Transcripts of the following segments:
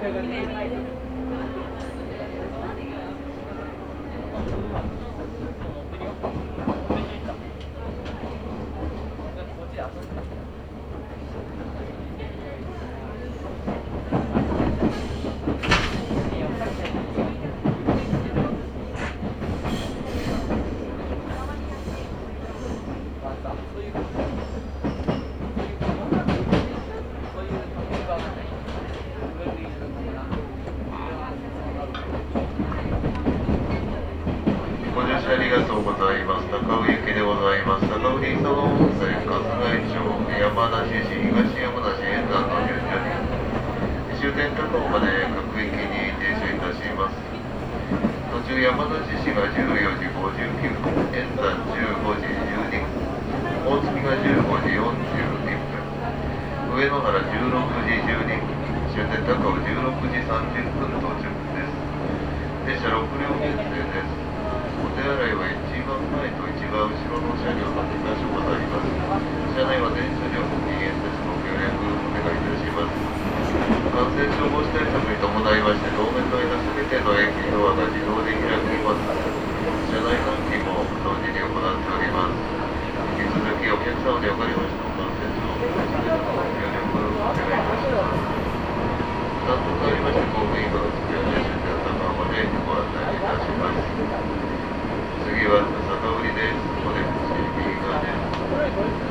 腕ですま巻いちゃうチーパッチ領域展開ができるご乗車ありがとうございます。高尾行きでございます。高尾林沢温泉、春日井町、山梨市、東山梨沿岸の順々に、終点高尾まで各駅に停車いたします。途中山梨市が14時59分、沿山15時12分、大月が15時42分、上野原16時12分、終点高尾16時30分到着です。列車6両編成です。お手洗いは番前と一番後ろの車両が2カ所ございます。車内は全車両ご禁煙です。ご協力お願いいたします。感染症防止対策に伴いまして、当面の間すべての駅ドアが自動で開きます。車内換気も同時に行っております。引き続きお客様におかれましても感染症防止対策のご協力お願いいたします。担当とありまして、公務員の机を終点頭までご案内いたします。次は坂売りです。お出口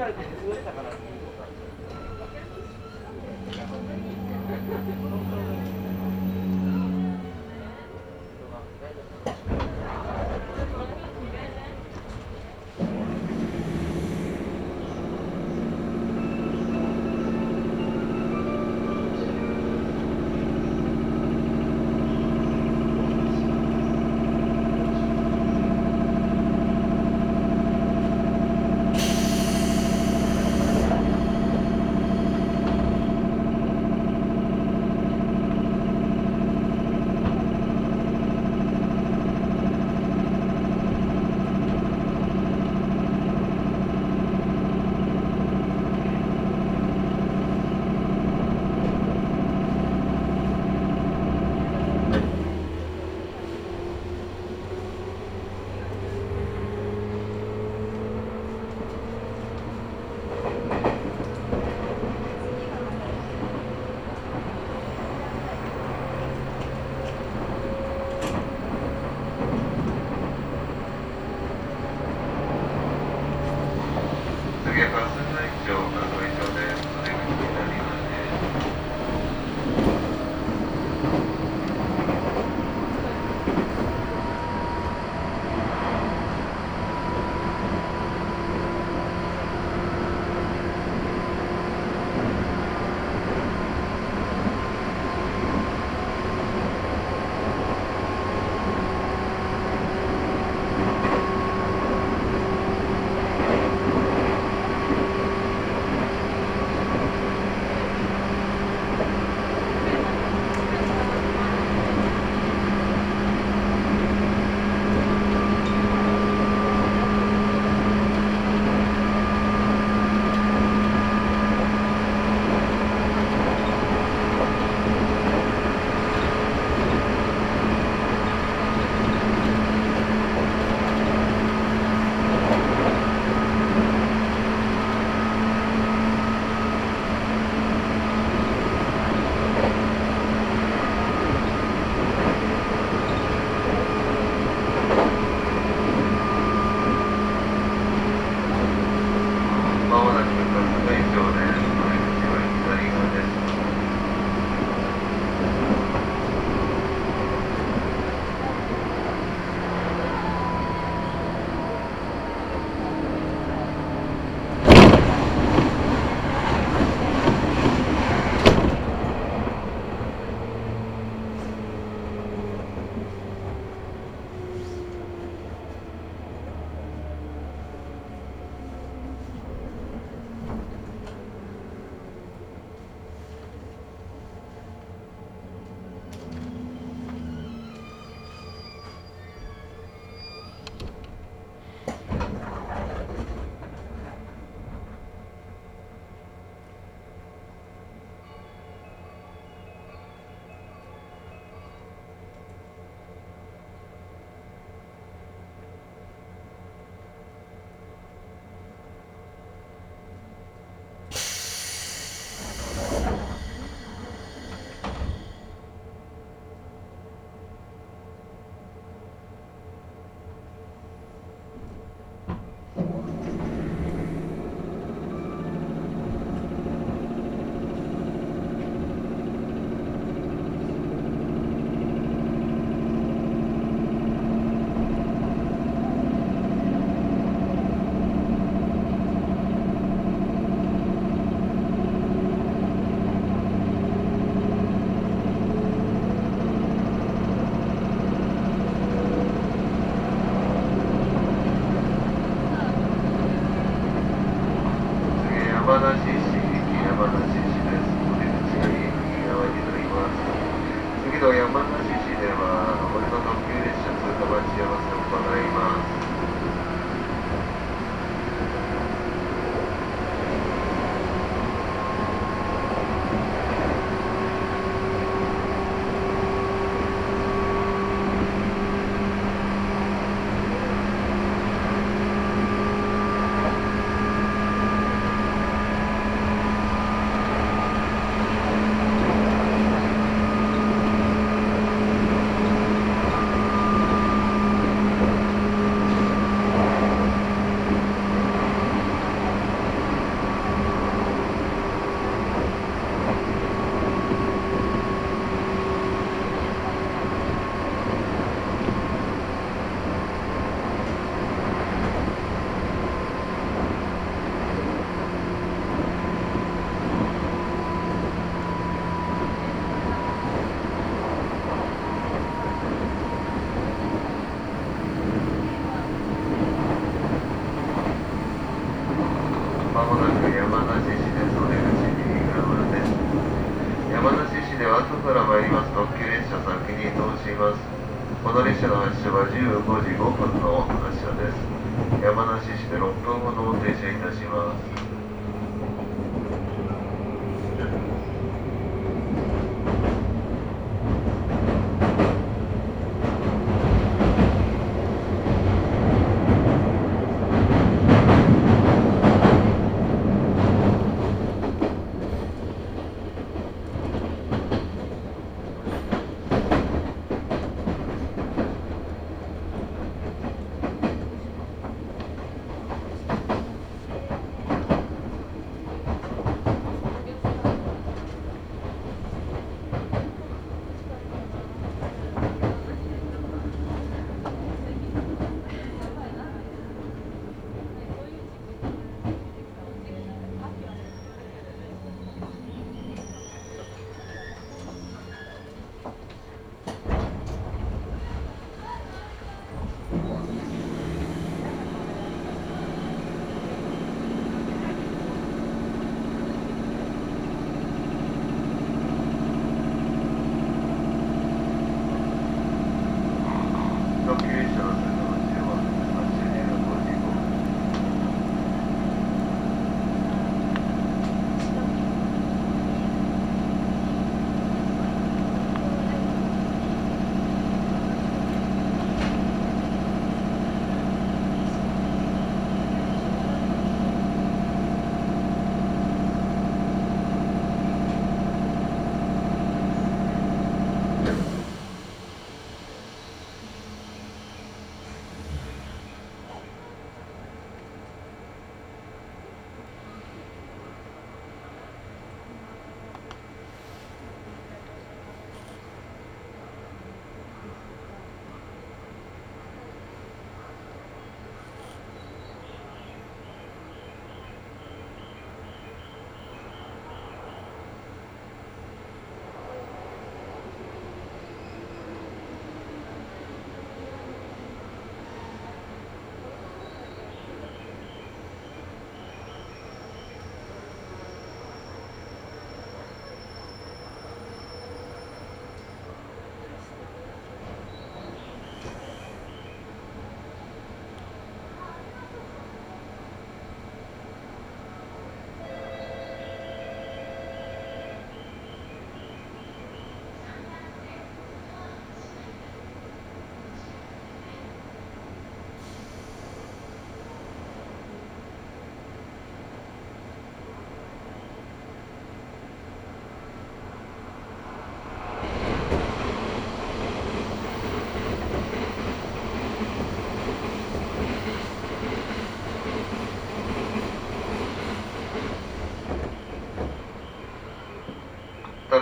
疲れて寝過ごしたから。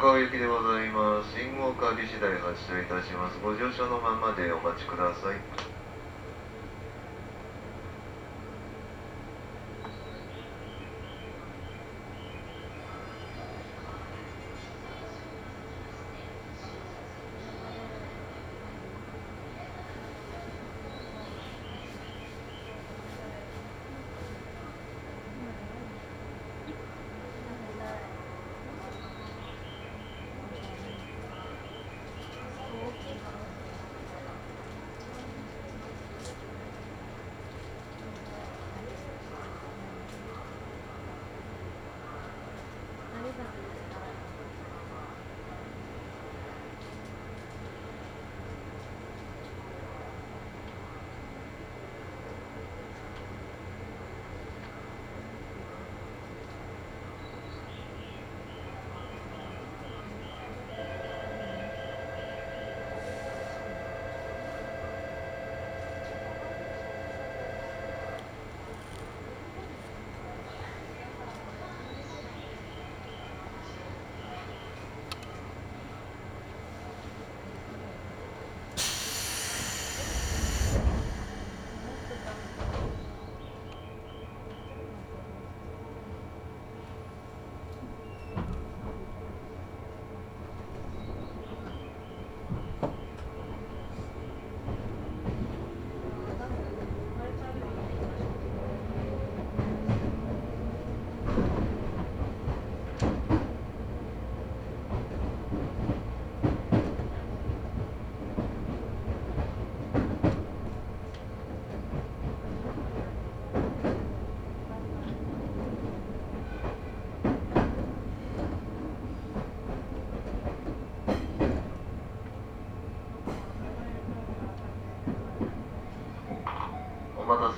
高尾行きでございます。信号変わり次第発車いたします。ご乗車のままでお待ちください。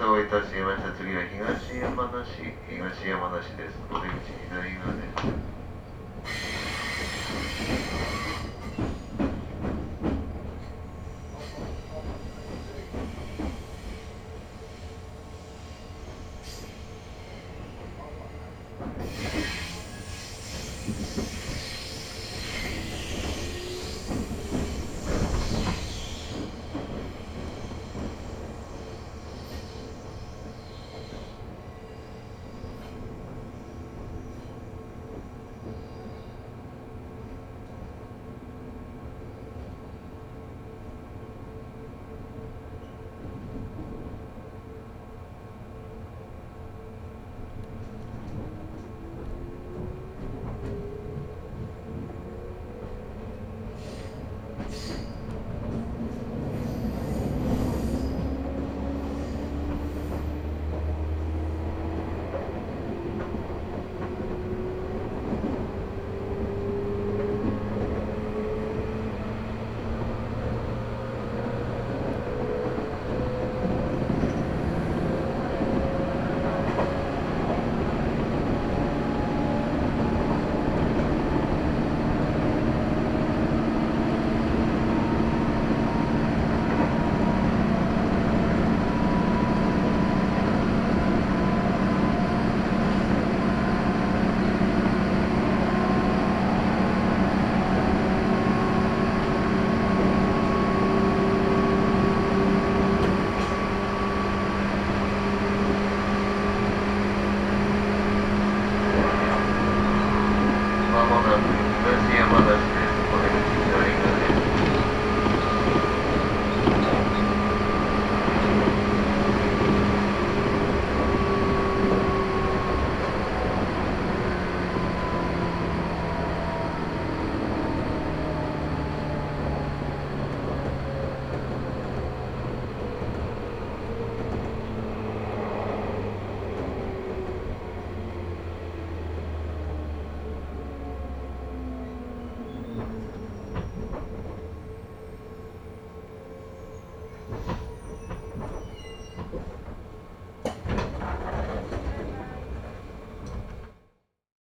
待たせをいたしました。次は東山梨、東山梨です。